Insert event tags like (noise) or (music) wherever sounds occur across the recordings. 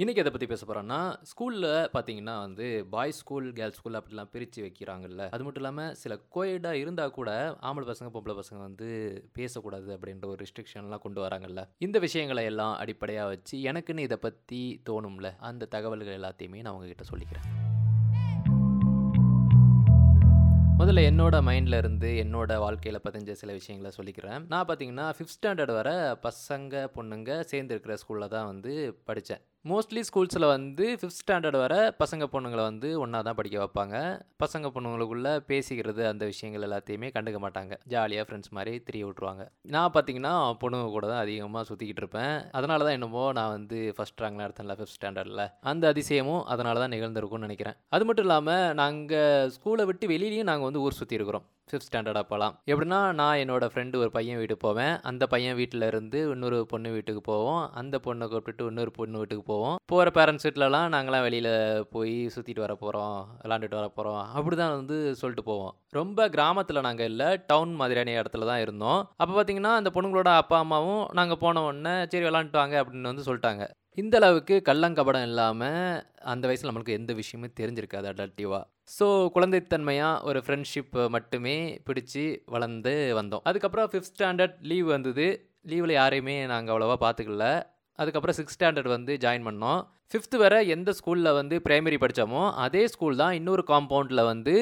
இன்றைக்கி எதை பற்றி பேச போகிறோன்னா ஸ்கூலில் பார்த்தீங்கன்னா வந்து பாய்ஸ் ஸ்கூல், கேர்ள்ஸ் ஸ்கூல் அப்படிலாம் பிரித்து வைக்கிறாங்கல்ல. அது மட்டும் இல்லாமல் சில கோயடாக இருந்தால் கூட ஆம்பளை பசங்க, பொம்பளை பசங்க வந்து பேசக்கூடாது அப்படின்ற ஒரு ரெஸ்ட்ரிக்ஷன்லாம் கொண்டு வராங்கல்ல. இந்த விஷயங்களை எல்லாம் அடிப்படையாக வச்சு எனக்குன்னு இதை பற்றி தோணும்ல, அந்த தகவல்கள் எல்லாத்தையுமே நான் உங்ககிட்ட சொல்லிக்கிறேன். முதல்ல என்னோட மைண்டில் இருந்து, என்னோட வாழ்க்கையில் பதிஞ்ச சில விஷயங்களை சொல்லிக்கிறேன். நான் பார்த்தீங்கன்னா ஃபிஃப்த் ஸ்டாண்டர்ட் வர பசங்க, பொண்ணுங்க சேர்ந்து இருக்கிற தான் வந்து படித்தேன் மோஸ்ட்லி ஸ்கூல்ஸில் வந்து ஃபிஃப்த் ஸ்டாண்டர்ட் வர பசங்க, பொண்ணுங்களை வந்து ஒன்றா தான் படிக்க வைப்பாங்க. பசங்க, பொண்ணுங்களுக்குள்ள பேசிக்கிறது அந்த விஷயங்கள் எல்லாத்தையுமே கண்டுக்க மாட்டாங்க. ஜாலியாக ஃப்ரெண்ட்ஸ் மாதிரி திரிய விட்ருவாங்க நான் பார்த்தீங்கன்னா, பொண்ணுங்க கூட தான் அதிகமாக சுற்றிக்கிட்டு இருப்பேன். அதனால தான் என்னமோ நான் வந்து ஃபஸ்ட் ரேங்க் நடத்தினல ஃபிஃப்த் ஸ்டாண்டர்டில் அந்த அதிசயமும் அதனால தான் நிகழ்ந்திருக்கும்னு நினைக்கிறேன் அது மட்டும் இல்லாமல் நாங்கள் ஸ்கூலை விட்டு வெளியிலையும் நாங்கள் வந்து ஊர் சுற்றி இருக்கிறோம். ஃபிஃப்த் ஸ்டாண்டர்டாக போகலாம் எப்படின்னா, நான் என்னோடய ஃப்ரெண்டு ஒரு பையன் வீட்டுக்கு போவேன். அந்த பையன் வீட்டில் இருந்து இன்னொரு பொண்ணு வீட்டுக்கு போவோம். அந்த பொண்ணை கூப்பிட்டுட்டு இன்னொரு பொண்ணு வீட்டுக்கு போவோம். போகிற பேரண்ட்ஸ் வீட்லலாம் நாங்களாம் வெளியில் போய் சுற்றிட்டு வர போகிறோம் விளாண்டுட்டு வர போகிறோம் அப்படி தான் வந்து சொல்லிட்டு போவோம். ரொம்ப கிராமத்தில் நாங்கள் இல்லை டவுன் மாதிரியான இடத்துல தான் இருந்தோம். அப்போ பார்த்தீங்கன்னா, அந்த பொண்ணுங்களோட அப்பா, அம்மாவும் நாங்கள் போன உடனே சரி விளையாண்டுட்டு வாங்க அப்படின்னு வந்து சொல்லிட்டாங்க இந்த அளவுக்கு கள்ளங்கபடம் இல்லாமல் அந்த வயசில் நம்மளுக்கு எந்த விஷயமும் தெரிஞ்சிருக்காது அடல்ட்டிவாக ஸோ குழந்தைத்தன்மையாக ஒரு ஃப்ரெண்ட்ஷிப் மட்டுமே பிடிச்சி வளர்ந்து வந்தோம். அதுக்கப்புறம் ஃபிஃப்த் ஸ்டாண்டர்ட் லீவ் வந்தது. லீவில் யாரையுமே நாங்கள் அவ்வளோவா பார்த்துக்கல. அதுக்கப்புறம் சிக்ஸ்த் ஸ்டாண்டர்ட் வந்து ஜாயின் பண்ணோம். ஃபிஃப்த்து வர எந்த ஸ்கூலில் வந்து பிரைமரி படித்தோமோ அதே ஸ்கூல் தான் இன்னொரு காம்பவுண்டில் வந்து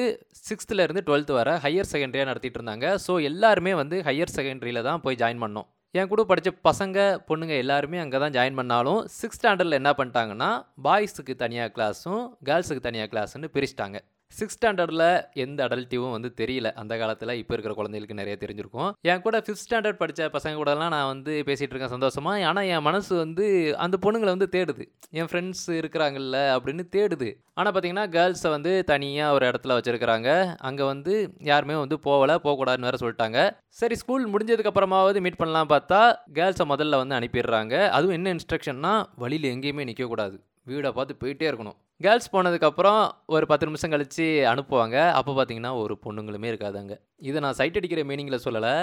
சிக்ஸ்த்துலேருந்து டுவெல்த்து வர ஹையர் செகண்டரியாக நடத்திட்டு இருந்தாங்க. ஸோ எல்லாருமே வந்து ஹையர் செகண்டரியில் தான் போய் ஜாயின் பண்ணோம். என் கூட படித்த பசங்க, பொண்ணுங்க எல்லாருமே அங்கே தான் ஜாயின் பண்ணாலும் சிக்ஸ்த் ஸ்டாண்டர்டில் என்ன பண்ணிட்டாங்கன்னா, பாய்ஸுக்கு தனியாக கிளாஸும், கேர்ள்ஸுக்கு தனியாக கிளாஸ்ன்னு பிரிச்சுட்டாங்க. சிக்ஸ்த் ஸ்டாண்டர்டில் எந்த அடல்ட்டிவும் வந்து தெரியல. அந்த காலத்தில் இப்போ இருக்கிற குழந்தைகளுக்கு நிறைய தெரிஞ்சிருக்கும். என் கூட ஃபிஃப்த் ஸ்டாண்டர்ட் படித்த பசங்க கூடலாம் நான் வந்து பேசிகிட்டு இருக்கேன் சந்தோஷமாக ஆனால் என் மனசு வந்து அந்த பொண்ணுங்களை வந்து தேடுது. என் ஃப்ரெண்ட்ஸ் இருக்கிறாங்கல்ல அப்படின்னு தேடுது. ஆனால் பார்த்தீங்கன்னா, கேர்ள்ஸை வந்து தனியாக ஒரு இடத்துல வச்சுருக்கிறாங்க அங்கே வந்து யாருமே வந்து போகலை போகக்கூடாதுன்னு வேறு சொல்லிட்டாங்க சரி ஸ்கூல் முடிஞ்சதுக்கப்புறமாவது மீட் பண்ணலாம் பார்த்தா, கேர்ள்ஸை முதல்ல வந்து அனுப்பிடுறாங்க. அதுவும் என்ன இன்ஸ்ட்ரக்ஷன்னா, வழியில் எங்கேயுமே நிற்கக்கூடாது வீடை பார்த்து போயிட்டே இருக்கணும். கேர்ள்ஸ் போனதுக்கப்புறம் ஒரு 10 நிமிஷம் கழிச்சு அனுப்புவாங்க. அப்போ பார்த்தீங்கன்னா, ஒரு பொண்ணுங்களுமே இருக்காதாங்க. இதை நான் சைட் அடிக்கிற மீனிங்கில் சொல்லலை.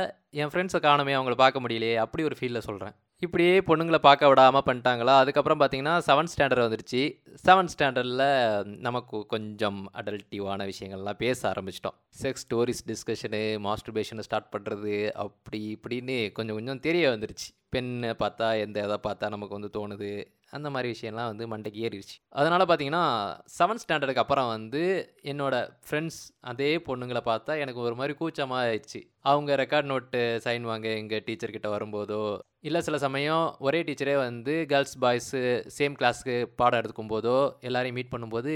என் ஃப்ரெண்ட்ஸை காணமே அவங்கள பார்க்க முடியலையே அப்படி ஒரு ஃபீலில் சொல்கிறேன் இப்படியே பொண்ணுங்களை பார்க்க விடாமல் பண்ணிட்டாங்களா, அதுக்கப்புறம் பார்த்தீங்கன்னா செவன்த் ஸ்டாண்டர்ட் வந்துருச்சு. செவன்த் ஸ்டாண்டர்டில் நமக்கு கொஞ்சம் அடல்ட்டிவான விஷயங்கள்லாம் பேச ஆரம்பிச்சிட்டோம் செக்ஸ் ஸ்டோரிஸ் டிஸ்கஷனு, மாஸ்டர்பேஷனை ஸ்டார்ட் பண்ணுறது அப்படி இப்படின்னு கொஞ்சம் கொஞ்சம் தெரிய வந்துருச்சு. பெண்ணை பார்த்தா எந்த இதை பார்த்தா நமக்கு வந்து தோணுது. அந்த மாதிரி விஷயம்லாம் வந்து மண்டைக்கு ஏறிடுச்சு அதனால் பார்த்தீங்கன்னா, செவன்த் ஸ்டாண்டர்டுக்கு அப்புறம் வந்து என்னோடய ஃப்ரெண்ட்ஸ் அதே பொண்ணுங்களை பார்த்தா எனக்கு ஒரு மாதிரி கூச்சமாக ஆயிடுச்சு. அவங்க ரெக்கார்ட் நோட்டு சைன் வாங்க எங்கள் டீச்சர்கிட்ட வரும்போதோ, இல்லை சில சமயம் ஒரே டீச்சரே வந்து கேர்ள்ஸ், பாய்ஸு சேம் கிளாஸ்க்கு பாடம் எடுக்கும்போதோ, எல்லாரையும் மீட் பண்ணும்போது,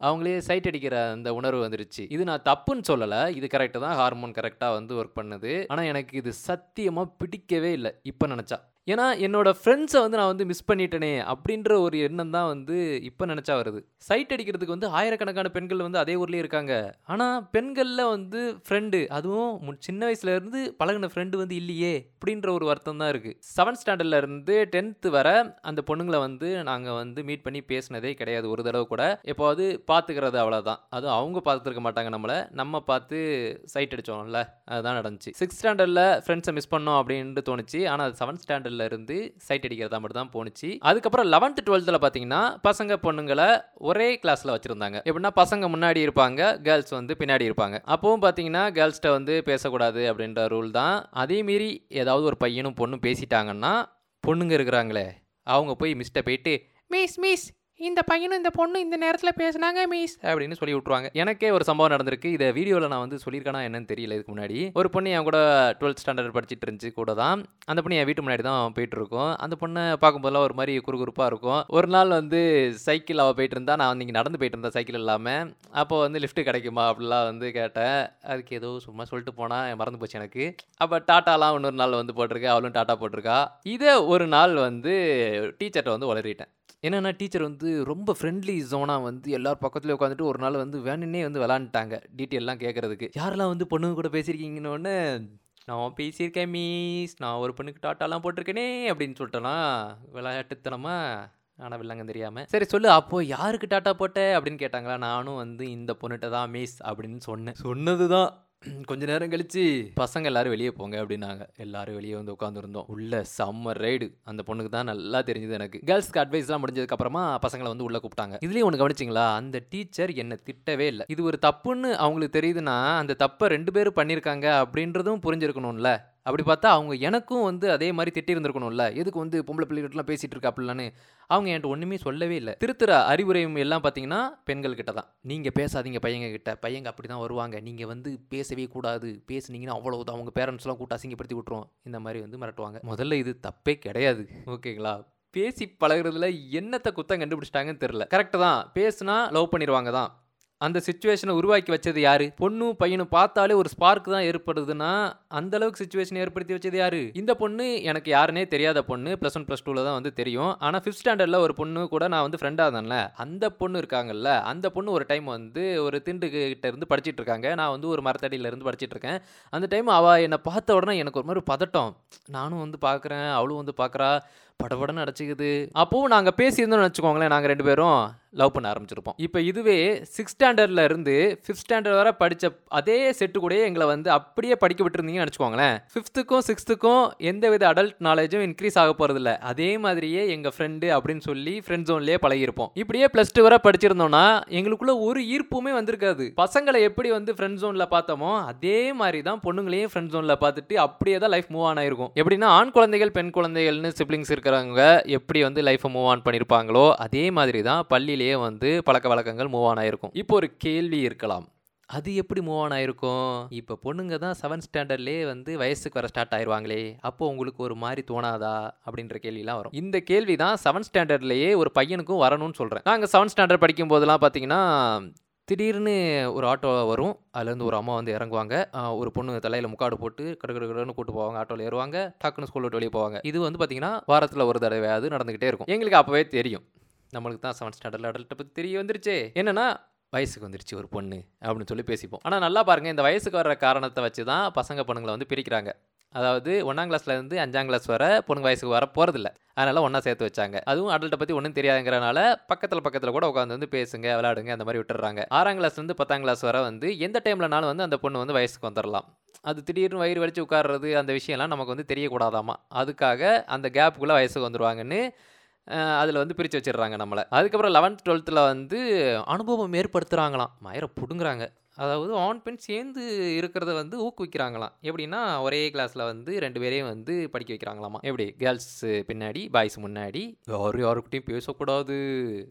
அவங்களே சைட் அடிக்கிற அந்த உணர்வு வந்துருச்சு. இது நான் தப்புன்னு சொல்லலை இது கரெக்டாக தான். ஹார்மோன் கரெக்டாக வந்து ஒர்க் பண்ணுது. ஆனால் எனக்கு இது சத்தியமாக பிடிக்கவே இல்லை இப்போ நினச்சா ஏன்னா, என்னோடய ஃப்ரெண்ட்ஸை வந்து நான் வந்து மிஸ் பண்ணிட்டேனே அப்படின்ற ஒரு எண்ணம் தான் வந்து இப்போ நினச்சா வருது. சைட் அடிக்கிறதுக்கு வந்து ஆயிரக்கணக்கான பெண்கள் வந்து அதே ஊர்லேயே இருக்காங்க. ஆனால் பெண்களில் வந்து ஃப்ரெண்டு அதுவும் சின்ன வயசுலேருந்து பழகின பழகுன ஃப்ரெண்டு வந்து இல்லையே அப்படின்ற ஒரு வருத்தம் தான் இருக்குது செவன்த் ஸ்டாண்டர்ட்லேருந்து டென்த்து வர அந்த பொண்ணுங்களை வந்து நாங்கள் வந்து மீட் பண்ணி பேசினதே கிடையாது ஒரு தடவை கூட. எப்பவாவது பார்த்துக்கிறது அவ்வளோதான். அதுவும் அவங்க பார்த்துருக்க மாட்டாங்க நம்மளை நம்ம பார்த்து சைட் அடித்தோம்ல அதுதான் நடந்துச்சு. சிக்ஸ்த் ஸ்டாண்டர்டில் ஃப்ரெண்ட்ஸை மிஸ் பண்ணோம் அப்படின்ட்டு தோணுச்சு. ஆனால் செவன்த் ஸ்டாண்டர்ட் ஸ்டாண்டர்ட்ல இருந்து சைட் அடிக்கிறதா மட்டும் தான் போணுச்சு. அதுக்கப்புறம் 11த், 12த்ல பார்த்தீங்கன்னா, பசங்க, பொண்ணுங்களை ஒரே கிளாஸ்ல வச்சிருந்தாங்க. எப்படின்னா பசங்க முன்னாடி இருப்பாங்க, கேர்ள்ஸ் வந்து பின்னாடி இருப்பாங்க. அப்பவும் பார்த்தீங்கன்னா, கேர்ள்ஸ்ட்ட வந்து பேசக்கூடாது அப்படின்ற ரூல் தான். அதே மீறி ஏதாவது ஒரு பையனும், பொண்ணும் பேசிட்டாங்கன்னா, பொண்ணுங்க இருக்கிறாங்களே, அவங்க போய் மிஸ்ட்ட போயிட்டு, "மிஸ் மிஸ் இந்த பையனும், இந்த பொண்ணும் இந்த நேரத்தில் பேசுனாங்க மிஸ்" அப்படின்னு சொல்லி விட்டுருவாங்க. எனக்கே ஒரு சம்பவம் நடந்திருக்கு. இதை வீடியோவில் நான் வந்து சொல்லியிருக்கேனா என்னன்னு தெரியல இதுக்கு முன்னாடி. ஒரு பொண்ணு என் கூட 12த் ஸ்டாண்டர்ட் படிச்சுட்டு இருந்துச்சு கூட தான். அந்த பொண்ணு என் வீட்டு முன்னாடி தான் போயிட்டுருக்கும். அந்த பொண்ணை பார்க்கும்போதெல்லாம் ஒரு மாதிரி குறுகுறுப்பாக இருக்கும். ஒரு நாள் வந்து சைக்கிள் அவள் போயிட்டு இருந்தா நான் வந்து இங்கே நடந்து போயிட்டுருந்தேன் சைக்கிள் இல்லாமல் அப்போ வந்து லிஃப்ட் கிடைக்குமா அப்படிலாம் வந்து கேட்டேன். அதுக்கு ஏதோ சும்மா சொல்லிட்டு போனால் மறந்து போச்சு எனக்கு. அப்போ டாட்டாலாம் இன்னொரு நாள் வந்து போட்டிருக்கேன். அவளும் டாட்டா போட்டிருக்கா. இதை ஒரு நாள் வந்து டீச்சர்கிட்ட வந்து உளறிட்டேன். என்னென்னா டீச்சர் வந்து ரொம்ப ஃப்ரெண்ட்லி ஜோனாக வந்து எல்லார் பக்கத்துலேயும் உட்காந்துட்டு ஒரு நாள் வந்து வேணுன்னே வந்து விளாண்டுட்டாங்க டீட்டெயில்லாம் கேட்கறதுக்கு. யாரெல்லாம் வந்து பொண்ணுங்க கூட பேசியிருக்கீங்கன்னோனே, "நான் பேசியிருக்கேன் மீஸ் நான் ஒரு பொண்ணுக்கு டாட்டாலாம் போட்டிருக்கேனே" அப்படின்னு சொல்லிட்டேனா, விளையாட்டுத்தனமா. ஆனால் வில்லங்க தெரியாமல் "சரி சொல்லு அப்போது யாருக்கு டாட்டா போட்ட?" அப்படின்னு கேட்டாங்களா. நானும் வந்து "இந்த பொண்ணுகிட்ட தான் மிஸ்" அப்படின்னு சொன்னேன். சொன்னது தான். (clears throat) கொஞ்ச நேரம் கழிச்சு பசங்க எல்லாரும் வெளியே போங்க அப்படின்னாங்க. எல்லாரும் வெளியே வந்து உட்காந்துருந்தோம் உள்ள சம்மர் ரைடு அந்த பொண்ணுக்கு தான் நல்லா தெரிஞ்சது எனக்கு. கேர்ள்ஸ்க்கு அட்வைஸ்லாம் முடிஞ்சதுக்கு அப்புறமா பசங்களை வந்து உள்ள கூப்பிட்டாங்க. இதுலயும் ஒன்று கவனிச்சிங்களா? அந்த டீச்சர் என்னை திட்டவே இல்லை. இது ஒரு தப்புன்னு அவங்களுக்கு தெரியுதுன்னா அந்த தப்பை ரெண்டு பேரும் பண்ணியிருக்காங்க அப்படின்றதும் புரிஞ்சிருக்கணும்ல. அப்படி பார்த்தா அவங்க எனக்கும் வந்து அதே மாதிரி திட்டி இருந்திருக்கணும்ல. எதுக்கு வந்து பொம்பளை பிள்ளைகிட்டலாம் பேசிட்டு இருக்கா அப்படிலான்னு அவங்க என்கிட்ட ஒன்றுமே சொல்லவே இல்லை. திருத்துற அறிவுரையும் எல்லாம் பார்த்தீங்கன்னா பெண்கள் கிட்ட தான். நீங்கள் பேசாதீங்க பையங்க கிட்ட. பையங்க அப்படி தான் வருவாங்க. நீங்கள் வந்து பேசவே கூடாது. பேசுனீங்கன்னா அவ்வளோதான் அவங்க பேரண்ட்ஸ்லாம் கூட்ட அசிங்கப்படுத்தி விட்ருவோம் இந்த மாதிரி வந்து மிரட்டுவாங்க. முதல்ல இது தப்பே கிடையாது. ஓகேங்களா பேசி பழகுறதுல என்னத்தை குத்தம் கண்டுபிடிச்சிட்டாங்கன்னு தெரில கரெக்டு தான். பேசுனா லவ் பண்ணிடுவாங்க தான். அந்த சுச்சுவேஷனை உருவாக்கி வச்சது யாரு? பொண்ணும் பையனும் பார்த்தாலே ஒரு ஸ்பார்க் தான் ஏற்படுதுன்னா அந்த அளவுக்கு சுச்சுவேஷன் ஏற்படுத்தி வச்சது யாரு? இந்த பொண்ணு எனக்கு யாருனே தெரியாத பொண்ணு ப்ளஸ் ஒன் ப்ளஸ் டூவில் தான் வந்து தெரியும். ஆனால் ஃபிஃப்த் ஸ்டாண்டர்டில் ஒரு பொண்ணு கூட நான் வந்து ஃப்ரெண்டாக இருந்தேன்ல அந்த பொண்ணு இருக்காங்கல்ல அந்த பொண்ணு ஒரு டைம் வந்து ஒரு திண்டு கிட்ட இருந்து படிச்சிட்டு இருக்காங்க. நான் வந்து ஒரு மரத்தடியில இருந்து படிச்சிட்டு இருக்கேன். அந்த டைம் அவள் என்னை பார்த்த உடனே எனக்கு ஒரு மாதிரி பதட்டம். நானும் வந்து பார்க்குறேன் அவளும் வந்து பார்க்குறா. படபடன்னு அடைச்சிக்குது. அப்போவும் நாங்கள் பேசியிருந்தோம்னு வச்சுக்கோங்களேன் நாங்கள் ரெண்டு பேரும் லவ் பண்ண ஆரம்பிச்சிருப்போம். இப்போ இதுவே சிக்ஸ் ஸ்டாண்டர்டில் இருந்து ஃபிஃப்த் ஸ்டாண்டர்ட் வரை படித்த அதே செட்டு கூடயே எங்களை வந்து அப்படியே படிக்க விட்டுருந்தீங்கன்னு வச்சுக்கோங்களேன். ஃபிஃப்த்துக்கும் சிக்ஸ்த்துக்கும் எந்த வித அடல்ட் நாலேஜும் இன்க்ரீஸ் ஆக போகிறதில்ல அதே மாதிரியே எங்கள் ஃப்ரெண்டு அப்படின்னு சொல்லி ஃப்ரெண்ட் ஜோன்லேயே பழகிருப்போம் இப்படியே ப்ளஸ் டூ வரை படிச்சிருந்தோம்னா எங்களுக்குள்ள ஒரு ஈர்ப்புமே வந்திருக்காது. பசங்களை எப்படி வந்து ஃப்ரெண்ட் ஜோனில் பார்த்தோமோ அதே மாதிரி தான் பொண்ணுங்களையும் ஃப்ரெண்ட் ஜோனில் பார்த்துட்டு அப்படியே தான் லைஃப் மூவ் ஆன் ஆயிருக்கும். எப்படின்னா ஆண் குழந்தைகள் பெண் குழந்தைகள்னு சிப்ளிங்ஸ் இருக்கிறவங்க எப்படி வந்து லைஃப்பை மூவ் ஆன் பண்ணியிருப்பாங்களோ அதே மாதிரி தான் பள்ளியிலேயே வந்து பழக்க வழக்கங்கள் மூவ் ஆன் ஆயிருக்கும். இப்போ ஒரு கேள்வி இருக்கலாம். அது எப்படி மூவ் ஆன் ஆயிருக்கும்? இப்போ பொண்ணுங்க தான் செவன்த் ஸ்டாண்டர்ட்லேயே வந்து வயசுக்கு வர ஸ்டார்ட் ஆயிருவாங்களே அப்போ உங்களுக்கு ஒரு மாதிரி தோணாதா? அப்படின்ற கேள்விலாம் வரும். இந்த கேள்வி தான் செவன்த் ஸ்டாண்டர்ட்லேயே ஒரு பையனுக்கும் வரணும்னு சொல்கிறேன் நாங்கள் செவன்த் ஸ்டாண்டர்ட் படிக்கும் போதெல்லாம் பார்த்தீங்கன்னா திடீர்னு ஒரு ஆட்டோ வரும். அதுலேருந்து ஒரு அம்மா வந்து இறங்குவாங்க. ஒரு பொண்ணு தலையில் முக்காடு போட்டு கடு கடு கடுன்னு கூட்டு போவாங்க. ஆட்டோவில் ஏறுவாங்க. டக்குன்னு ஸ்கூல் விட்டு வெளியே போவாங்க. இது வந்து பார்த்தீங்கன்னா வாரத்தில் ஒரு தடவையாவது நடந்துக்கிட்டே இருக்கும். எங்களுக்கு அப்போவே தெரியும். நம்மளுக்கு தான் செவன்த் ஸ்டாண்டர்டில் அடல்ட்டை பற்றி தெரிய வந்துருச்சு. என்னன்னா வயசுக்கு வந்துருச்சு ஒரு பொண்ணு அப்படின்னு சொல்லி பேசிப்போம். ஆனால் நல்லா பாருங்கள் இந்த வயசுக்கு வர்ற காரணத்தை வச்சு தான் பசங்க பொண்ணுங்களை வந்து பிரிக்கிறாங்க. அதாவது ஒன்றாம் கிளாஸ்லேருந்து அஞ்சாம் கிளாஸ் வரை பொண்ணுங்க வயசுக்கு வர போகிறதில்ல அதனால் ஒன்றா சேர்த்து வச்சாங்க. அதுவும் அடல்ட்டை பற்றி ஒன்றும் தெரியாதுங்கிறனால பக்கத்தில் பக்கத்தில் கூட உட்காந்து வந்து பேசுங்க விளையாடுங்க அந்த மாதிரி விட்டுறாங்க ஆறாம் கிளாஸ்லேருந்து பத்தாம் கிளாஸ் வரை வந்து எந்த டைம்லனாலும் வந்து அந்த பொண்ணு வந்து வயசுக்கு வந்துடலாம் அது திடீர்னு வயிறு வலிச்சு உட்கார்றது அந்த விஷயம்லாம் நமக்கு வந்து தெரியக்கூடாதாமா? அதுக்காக அந்த கேப்புக்குள்ளே வயசுக்கு வந்துடுவாங்கன்னு அதில் வந்து பிரித்து வச்சிடுறாங்க நம்மளை. அதுக்கப்புறம் லெவன்த் டுவெல்த்தில் வந்து அனுபவம் ஏற்படுத்துகிறாங்களாம் மயிரை பிடுங்குறாங்க. அதாவது ஆண் பெண் சேர்ந்து இருக்கிறத வந்து ஊக்குவிக்கிறாங்களாம். எப்படின்னா ஒரே கிளாஸில் வந்து ரெண்டு பேரையும் வந்து படிக்க வைக்கிறாங்களாமா. எப்படி? கேர்ள்ஸ் பின்னாடி பாய்ஸ் முன்னாடி. யாரும் யாருக்கிட்டையும் பேசக்கூடாது.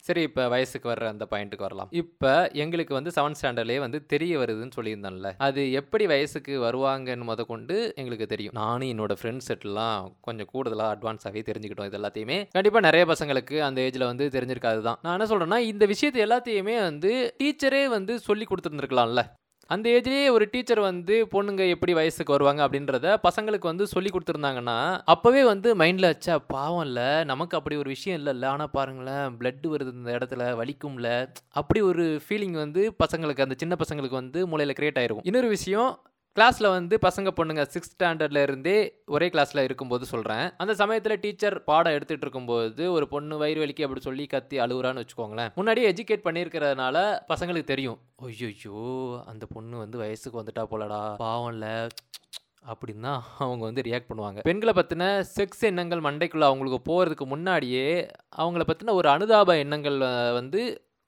சரி இப்போ வயசுக்கு வர்ற அந்த பாயிண்ட்டுக்கு வரலாம். இப்போ எங்களுக்கு வந்து செவன்த் ஸ்டாண்டர்ட்லேயே வந்து தெரிய வருதுன்னு சொல்லியிருந்தேன்ல. அது எப்படி வயசுக்கு வருவாங்கன்னு முத கொண்டு எங்களுக்கு தெரியும். நானும் என்னோட ஃப்ரெண்ட்ஸ் செட்லாம் கொஞ்சம் கூடுதலாக அட்வான்ஸாகவே தெரிஞ்சுக்கிட்டோம் இது எல்லாத்தையுமே. கண்டிப்பாக நிறைய பசங்களுக்கு அந்த ஏஜில் வந்து தெரிஞ்சிருக்காது தான் நான் என்ன சொல்கிறேன்னா இந்த விஷயத்தை எல்லாத்தையுமே வந்து டீச்சரே வந்து சொல்லி கொடுத்துருந்துருக்கலாம் கொடுத்துருந்துருக்கலாம்ல அந்த ஏஜ்லேயே ஒரு டீச்சர் வந்து பொண்ணுங்க எப்படி வயசுக்கு வருவாங்க? அப்படின்றத பசங்களுக்கு வந்து சொல்லி கொடுத்துருந்தாங்கன்னா அப்போவே வந்து மைண்டில் வச்சா பாவம் இல்லை. நமக்கு அப்படி ஒரு விஷயம் இல்லைல்ல. ஆனால் பாருங்களேன் பிளட் வருது இந்த இடத்துல வலிக்கும்ல. அப்படி ஒரு ஃபீலிங் வந்து பசங்களுக்கு அந்த சின்ன பசங்களுக்கு வந்து மூளையில் கிரியேட் ஆயிருக்கும். இன்னொரு விஷயம் கிளாஸில் வந்து பசங்க பொண்ணுங்க சிக்ஸ்த் ஸ்டாண்டர்ட்லேருந்தே ஒரே கிளாஸில் இருக்கும்போது சொல்கிறேன் அந்த சமயத்தில் டீச்சர் பாடம் எடுத்துகிட்டு இருக்கும்போது ஒரு பொண்ணு வயிறு வலிக்கு அப்படி சொல்லி கத்தி அழுகுறான்னு வச்சுக்கோங்களேன். முன்னாடியே எஜுகேட் பண்ணியிருக்கிறதுனால பசங்களுக்கு தெரியும். ஐயோ அந்த பொண்ணு வந்து வயசுக்கு வந்துட்டா போலடா பாவம்ல அப்படின்னு தான் அவங்க வந்து ரியாக்ட் பண்ணுவாங்க. பெண்களை பற்றின செக்ஸ் எண்ணங்கள் மண்டைக்குள்ளே அவங்களுக்கு போகிறதுக்கு முன்னாடியே அவங்கள பற்றின ஒரு அனுதாப எண்ணங்கள் வந்து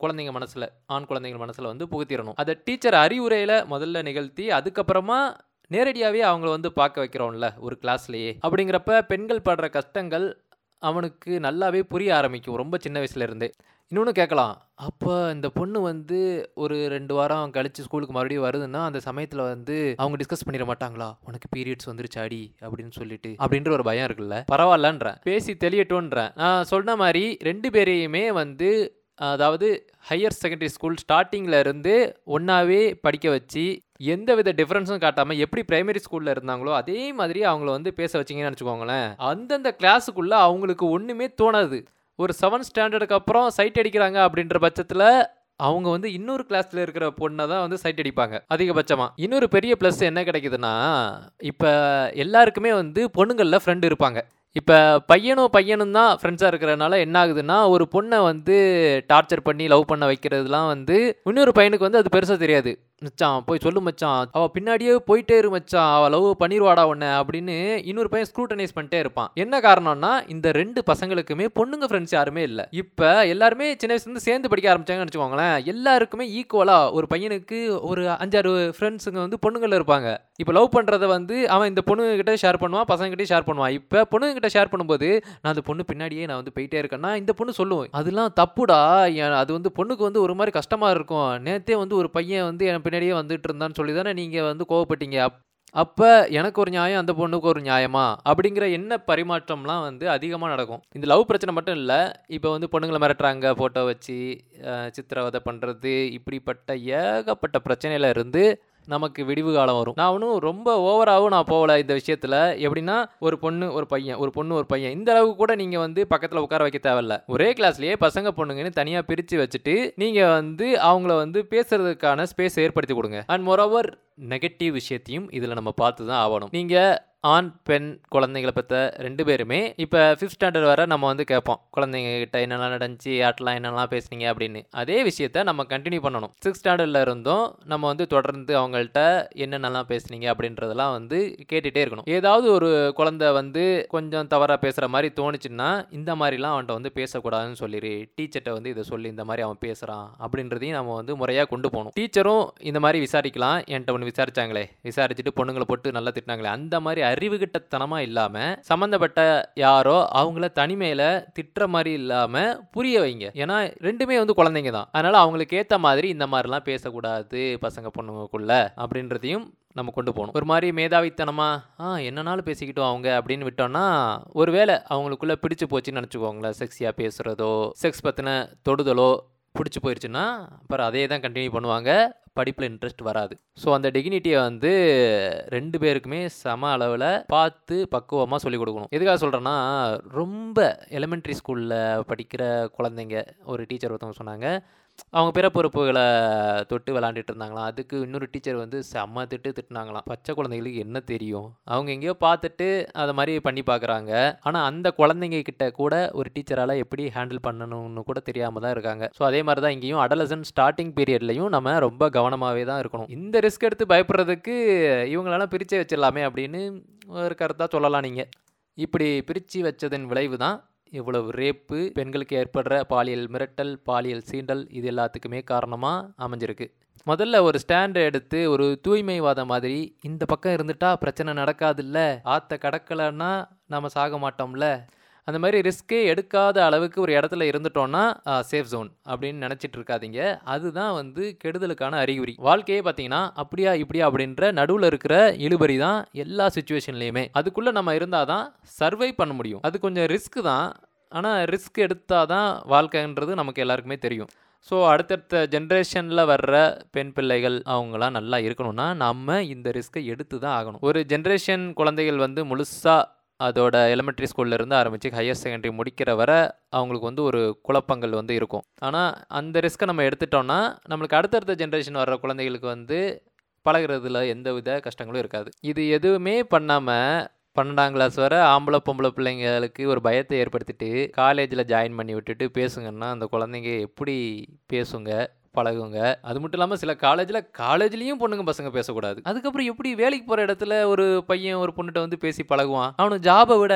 குழந்தைங்க மனசில் ஆண் குழந்தைங்க மனசில் வந்து புகுத்திடணும் அதை டீச்சர் அறிவுரையில் முதல்ல நிகழ்த்தி அதுக்கப்புறமா நேரடியாகவே அவங்கள வந்து பார்க்க வைக்கிறோம்ல ஒரு கிளாஸ்லேயே அப்படிங்கிறப்ப பெண்கள் படுற கஷ்டங்கள் அவனுக்கு நல்லாவே புரிய ஆரம்பிக்கும் ரொம்ப சின்ன வயசுலேருந்தே இன்னொன்று கேட்கலாம் அப்போ இந்த பொண்ணு வந்து ஒரு ரெண்டு வாரம் கழித்து ஸ்கூலுக்கு மறுபடியும் வருதுன்னா அந்த சமயத்தில் வந்து அவங்க டிஸ்கஸ் பண்ணிட மாட்டாங்களா? உனக்கு பீரியட்ஸ் வந்துருச்சு அடி அப்படின்னு சொல்லிட்டு அப்படின்ற ஒரு பயம் இருக்குல்ல. பரவாயில்லன்றேன். பேசி தெளியட்டும்ன்றேன். நான் சொன்ன மாதிரி ரெண்டு பேரையுமே வந்து அதாவது ஹையர் செகண்டரி ஸ்கூல் ஸ்டார்டிங்கில் இருந்து ஒன்றாவே படிக்க வச்சு எந்த வித டிஃப்ரென்ஸும் காட்டாமல் எப்படி பிரைமரி ஸ்கூலில் இருந்தாங்களோ அதே மாதிரி அவங்கள வந்து பேச வச்சிங்கன்னு நினச்சிக்கோங்களேன். அந்தந்த கிளாஸுக்குள்ளே அவங்களுக்கு ஒன்றுமே தோணாது. ஒரு செவன்த் ஸ்டாண்டர்டுக்கு அப்புறம் சைட் அடிக்கிறாங்க அப்படின்ற பட்சத்தில் அவங்க வந்து இன்னொரு கிளாஸில் இருக்கிற பொண்ணை தான் வந்து சைட் அடிப்பாங்க அதிகபட்சமாக இன்னொரு பெரிய ப்ளஸ் என்ன கிடைக்குதுன்னா இப்போ எல்லாருக்குமே வந்து பொண்ணுங்களில் ஃப்ரெண்டு இருப்பாங்க. இப்போ பையனும் பையனும் தான் ஃப்ரெண்ட்ஸாக இருக்கிறனால என்ன ஆகுதுன்னா ஒரு பொண்ணை வந்து டார்ச்சர் பண்ணி லவ் பண்ண வைக்கிறதுலாம் வந்து இன்னொரு பையனுக்கு வந்து அது பெருசாக தெரியாது. மச்சான் போய் சொல்லு மச்சான். அவள் பின்னாடியே போயிட்டே இரு மச்சான். அவள் லவ் பண்ணிடுவாடா உன்னை அப்படின்னு இன்னொரு பையன் ஸ்க்ரூட்டனைஸ் பண்ணிட்டே இருப்பான். என்ன காரணம்னா இந்த ரெண்டு பசங்களுக்குமே பொண்ணுங்க ஃப்ரெண்ட்ஸ் யாருமே இல்லை. இப்போ எல்லாருமே சின்ன வயசுலேருந்து சேர்ந்து படிக்க ஆரம்பிச்சாங்கன்னு வச்சுக்கோங்களேன். எல்லாருக்குமே ஈக்குவலாக ஒரு பையனுக்கு ஒரு அஞ்சாறு ஃப்ரெண்ட்ஸுங்க வந்து பொண்ணுங்களில் இருப்பாங்க. இப்போ லவ் பண்ணுறத வந்து அவன் இந்த பொண்ணுங்கிட்ட ஷேர் பண்ணுவான் பசங்ககிட்ட ஷேர் பண்ணுவான். இப்போ பொண்ணுங்கிட்ட ஷேர் பண்ணும்போது நான் அந்த பொண்ணு பின்னாடியே நான் வந்து போயிட்டே இருக்கேன்னா இந்த பொண்ணு சொல்லுவோம் அதெல்லாம் தப்புடா. அது வந்து பொண்ணுக்கு வந்து ஒரு மாதிரி கஷ்டமாக இருக்கும். நேத்தே வந்து ஒரு பையன் வந்து என் பின்னாடியே வந்துட்டு இருந்தான்னு சொல்லி தானே நீங்கள் வந்து கோவப்பட்டீங்க. அப்- அப்போ எனக்கு ஒரு நியாயம் அந்த பொண்ணுக்கு ஒரு நியாயமா? அப்படிங்கிற என்ன பரிமாற்றம்லாம் வந்து அதிகமாக நடக்கும். இந்த லவ் பிரச்சனை மட்டும் இல்லை இப்போ வந்து பொண்ணுங்களை மிரட்டுறாங்க ஃபோட்டோ வச்சு சித்திரவதை பண்ணுறது இப்படிப்பட்ட ஏகப்பட்ட பிரச்சனையில் இருந்து நமக்கு விடிவு காலம் வரும். நான் ஒன்றும் ரொம்ப ஓவராகவும் நான் போகல இந்த விஷயத்தில். எப்படின்னா ஒரு பொண்ணு ஒரு பையன் ஒரு பொண்ணு ஒரு பையன். இந்த அளவுக்கு கூட நீங்கள் வந்து பக்கத்தில் உட்கார வைக்க தேவையில்ல. ஒரே கிளாஸ்லேயே பசங்க பொண்ணுங்கன்னு தனியாக பிரித்து வச்சுட்டு நீங்கள் வந்து அவங்கள வந்து பேசுறதுக்கான ஸ்பேஸ் ஏற்படுத்தி கொடுங்க. அண்ட் மொரோவர் நெகட்டிவ் விஷயத்தையும் இதில் நம்ம பார்த்து தான் ஆகணும். நீங்கள் ஆண் பெண் குழந்தைங்களை பற்ற ரெண்டு பேருமே இப்போ ஃபிஃப்த் ஸ்டாண்டர்ட் வரை நம்ம வந்து கேட்போம். குழந்தைங்கக்கிட்ட என்னெல்லாம் நடந்துச்சு யார்ட்டெல்லாம் என்னெல்லாம் பேசுனீங்க அப்படின்னு. அதே விஷயத்த நம்ம கண்டினியூ பண்ணணும். சிக்ஸ்த் ஸ்டாண்டர்டில் இருந்தும் நம்ம வந்து தொடர்ந்து அவங்கள்ட்ட என்னென்னலாம் பேசுனீங்க அப்படின்றதெல்லாம் வந்து கேட்டுகிட்டே இருக்கணும். ஏதாவது ஒரு குழந்தை வந்து கொஞ்சம் தவறாக பேசுகிற மாதிரி தோணுச்சுன்னா இந்த மாதிரிலாம் அவன்கிட்ட வந்து பேசக்கூடாதுன்னு சொல்லிடு டீச்சர்கிட்ட வந்து இதை சொல்லி இந்த மாதிரி அவன் பேசுகிறான் அப்படின்றதையும் நம்ம வந்து முறையாக கொண்டு போகணும். டீச்சரும் இந்த மாதிரி விசாரிக்கலாம். என்கிட்ட ஒன்று விசாரிச்சாங்களே. விசாரிச்சுட்டு பொண்ணுங்களை போட்டு நல்லா திட்டினாங்களே. அந்த மாதிரி அறிவுகிட்டத்தனமாக இல்லாமல் சம்மந்தப்பட்ட யாரோ அவங்கள தனிமையில் திட்டுற மாதிரி இல்லாமல் புரிய வைங்க. ஏன்னா ரெண்டுமே வந்து குழந்தைங்க தான். அதனால் அவங்களுக்கு ஏற்ற மாதிரி இந்த மாதிரிலாம் பேசக்கூடாது பசங்க பொண்ணுங்களுக்குள்ள அப்படின்றதையும் நம்ம கொண்டு போகணும். ஒரு மாதிரி மேதாவித்தனமா ஆ என்னனாலும் பேசிக்கிட்டோம் அவங்க அப்படின்னு விட்டோம்னா ஒருவேளை அவங்களுக்குள்ள பிடிச்சு போச்சுன்னு நினச்சிக்கோங்களேன். செக்ஸியாக பேசுகிறதோ செக்ஸ் பற்றின தொடுதலோ பிடிச்சி போயிடுச்சுன்னா அப்புறம் அதே தான் கண்டினியூ பண்ணுவாங்க. படிப்பில் இன்ட்ரெஸ்ட் வராது. ஸோ அந்த டிகினிட்டியை வந்து ரெண்டு பேருக்குமே சம அளவில் பார்த்து பக்குவமாக சொல்லிக் கொடுக்கணும். எதுக்காக சொல்கிறேன்னா ரொம்ப எலிமெண்ட்ரி ஸ்கூலில் படிக்கிற குழந்தைங்க ஒரு டீச்சர் ஒருத்தவங்க சொன்னாங்க அவங்க பிறப்புறுப்புகளை தொட்டு விளாண்டுட்டு இருந்தாங்களாம் அதுக்கு இன்னொரு டீச்சர் வந்து செம்ம திட்டு திட்டுனாங்களாம். பச்சை குழந்தைகளுக்கு என்ன தெரியும்? அவங்க எங்கேயோ பார்த்துட்டு அதை மாதிரி பண்ணி பார்க்குறாங்க. ஆனால் அந்த குழந்தைங்க கிட்ட கூட ஒரு டீச்சரால் எப்படி ஹேண்டில் பண்ணணும்னு கூட தெரியாமல் தான் இருக்காங்க. ஸோ அதே மாதிரி தான் இங்கேயும் அடலசன் ஸ்டார்டிங் பீரியட்லையும் நம்ம ரொம்ப கவனமாகவே தான் இருக்கணும். இந்த ரிஸ்க் எடுத்து பயப்படுறதுக்கு இவங்களெல்லாம் பிரிச்சே வச்சிடலாமே அப்படின்னு ஒரு கருத்தாக சொல்லலாம் நீங்கள் இப்படி பிரித்து வச்சதன் விளைவு தான் இவ்வளவு ரேப்பு பெண்களுக்கு ஏற்படுற பாலியல் மிரட்டல் பாலியல் சீண்டல் இது எல்லாத்துக்குமே காரணமாக அமைஞ்சிருக்கு. முதல்ல ஒரு ஸ்டாண்ட் எடுத்து ஒரு தூய்மைவாத மாதிரி இந்த பக்கம் இருந்துட்டா பிரச்சனை நடக்காதுல்ல ஆற்ற கடக்கலைன்னா நம்ம சாக மாட்டோம்ல. அந்த மாதிரி ரிஸ்க்கே எடுக்காத அளவுக்கு ஒரு இடத்துல இருந்துட்டோன்னா சேஃப் ஜோன் அப்படின்னு நினச்சிட்டு இருக்காதீங்க. அதுதான் வந்து கெடுதலுக்கான அறிகுறி. வாழ்க்கையே பார்த்தீங்கன்னா அப்படியா இப்படியா அப்படின்ற நடுவில் இருக்கிற இழுபறி தான் எல்லா சுச்சுவேஷன்லேயுமே அதுக்குள்ளே நம்ம இருந்தால் தான் சர்வை பண்ண முடியும். அது கொஞ்சம் ரிஸ்க் தான். ஆனால் ரிஸ்க் எடுத்தால் தான் வாழ்க்கைன்றது நமக்கு எல்லாருக்குமே தெரியும். ஸோ அடுத்தடுத்த ஜென்ரேஷனில் வர்ற பெண் பிள்ளைகள் அவங்களாம் நல்லா இருக்கணும்னா நம்ம இந்த ரிஸ்க்கை எடுத்து தான் ஆகணும். ஒரு ஜென்ரேஷன் குழந்தைகள் வந்து முழுசாக அதோட எலிமெண்ட்ரி ஸ்கூல்லேருந்து ஆரம்பித்து ஹையர் செகண்டரி முடிக்கிற வரை அவங்களுக்கு வந்து ஒரு குழப்பங்கள் வந்து இருக்கும். ஆனால் அந்த ரிஸ்க்கை நம்ம எடுத்துட்டோம்னா நம்மளுக்கு அடுத்தடுத்த ஜென்ரேஷன் வர்ற குழந்தைகளுக்கு வந்து பழகிறதுல எந்த வித கஷ்டங்களும் இருக்காது. இது எதுவுமே பண்ணாமல் பன்னெண்டாம் கிளாஸ் வரை ஆம்பளை பொம்பளை பிள்ளைங்களுக்கு ஒரு பயத்தை ஏற்படுத்திட்டு காலேஜில் ஜாயின் பண்ணி விட்டுட்டு பேசுங்கன்னா அந்த குழந்தைங்க எப்படி பேசுங்க? பழகுங்க. அது மட்டும் இல்லாமல் சில காலேஜில் காலேஜ்லேயும் பொண்ணுங்க பசங்க பேசக்கூடாது. அதுக்கப்புறம் எப்படி வேலைக்கு போகிற இடத்துல ஒரு பையன் ஒரு பொண்ணுகிட்ட வந்து பேசி பழகுவான்? அவனுக்கு ஜாபை விட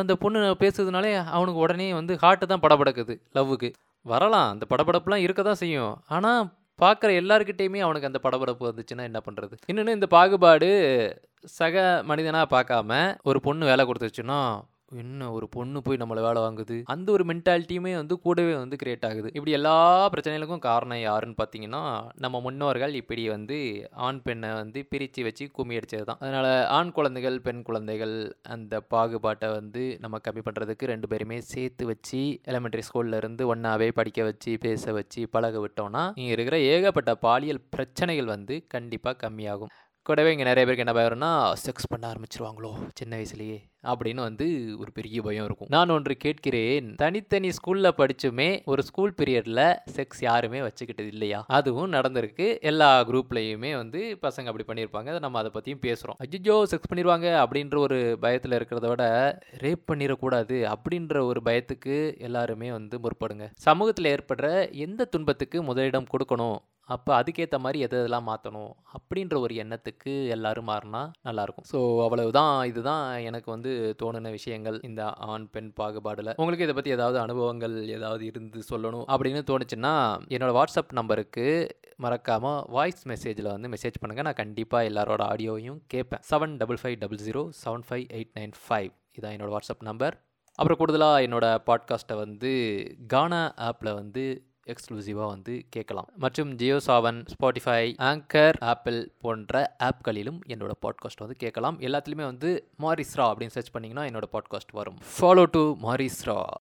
அந்த பொண்ணு பேசுறதுனாலே அவனுக்கு உடனே வந்து ஹார்ட்டு தான் படபடக்குது லவ்வுக்கு வரலாம் அந்த படபடப்புலாம் இருக்க தான் செய்யும். ஆனால் பார்க்குற எல்லாருக்கிட்டேயுமே அவனுக்கு அந்த படபடப்பு வந்துச்சுன்னா என்ன பண்ணுறது இன்னொன்று இந்த பாகுபாடு சக மனிதனாக பார்க்காம ஒரு பொண்ணு வேலை கொடுத்துச்சுன்னா என்ன ஒரு பொண்ணு போய் நம்மளை வேலை வாங்குது? அந்த ஒரு மென்டாலிட்டியுமே வந்து கூடவே வந்து கிரியேட் ஆகுது. இப்படி எல்லா பிரச்சனைகளுக்கும் காரணம் யாருன்னு பார்த்தீங்கன்னா நம்ம முன்னோர்கள் இப்படி வந்து ஆண் பெண்ணை வந்து பிரித்து வச்சு கும்மி அடிச்சது தான் அதனால் ஆண் குழந்தைகள் பெண் குழந்தைகள் அந்த பாகுபாட்டை வந்து நம்ம கம்மி பண்ணுறதுக்கு ரெண்டு பேருமே சேர்த்து வச்சு எலிமெண்ட்ரி ஸ்கூல்ல இருந்து ஒன்றாவே படிக்க வச்சு பேச வச்சு பழக விட்டோம்னா இங்கே இருக்கிற ஏகப்பட்ட பாலியல் பிரச்சனைகள் வந்து கண்டிப்பாக கம்மியாகும். கூடவே இங்கே நிறைய பேருக்கு என்ன பயம்னா செக்ஸ் பண்ண ஆரம்பிச்சிருவாங்களோ சின்ன வயசுலேயே? அப்படின்னு வந்து ஒரு பெரிய பயம் இருக்கும். நான் ஒன்று கேட்கிறேன். தனித்தனி ஸ்கூலில் படிச்சுமே ஒரு ஸ்கூல் பீரியடில் செக்ஸ் யாருமே வச்சுக்கிட்டது இல்லையா? அதுவும் நடந்திருக்கு. எல்லா குரூப்லேயுமே வந்து பசங்க அப்படி பண்ணியிருப்பாங்க. அதை நம்ம அதை பற்றியும் பேசுகிறோம் அஜிஜோ செக்ஸ் பண்ணிடுவாங்க அப்படின்ற ஒரு பயத்தில் இருக்கிறத விட ரேப் பண்ணிடக்கூடாது அப்படின்ற ஒரு பயத்துக்கு எல்லாருமே வந்து முற்படுங்க. சமூகத்தில் ஏற்படுற எந்த துன்பத்துக்கு முதலிடம் கொடுக்கணும்? அப்போ அதுக்கேற்ற மாதிரி எது எதெல்லாம் மாற்றணும் அப்படின்ற ஒரு எண்ணத்துக்கு எல்லோரும் மாறினா நல்லாயிருக்கும் ஸோ அவ்வளவுதான் இதுதான் எனக்கு வந்து தோணுன விஷயங்கள் இந்த ஆண் பெண் பாகுபாடில். உங்களுக்கு இதை பற்றி ஏதாவது அனுபவங்கள் ஏதாவது இருந்து சொல்லணும் அப்படின்னு தோணுச்சுன்னா என்னோடய வாட்ஸ்அப் நம்பருக்கு மறக்காமல் வாய்ஸ் மெசேஜில் வந்து மெசேஜ் பண்ணுங்கள் நான் கண்டிப்பாக எல்லாரோட ஆடியோவையும் கேட்பேன் seven double five double zero seven five eight nine five இதான் என்னோடய வாட்ஸ்அப் நம்பர். அப்புறம் கூடுதலாக என்னோடய பாட்காஸ்ட்டை வந்து கானா ஆப்பில் வந்து எக்ஸ்க்ளூசிவாக வந்து கேட்கலாம். மற்றும் Jio Saavn Spotify Anchor Apple போன்ற ஆப்களிலும் என்னோட பாட்காஸ்ட் வந்து கேட்கலாம். எல்லாத்துலேயுமே வந்து மாரிஸ்ரா அப்படின்னு சர்ச் பண்ணிங்கன்னா என்னோட பாட்காஸ்ட் வரும். Follow to மாரிஸ்ரா.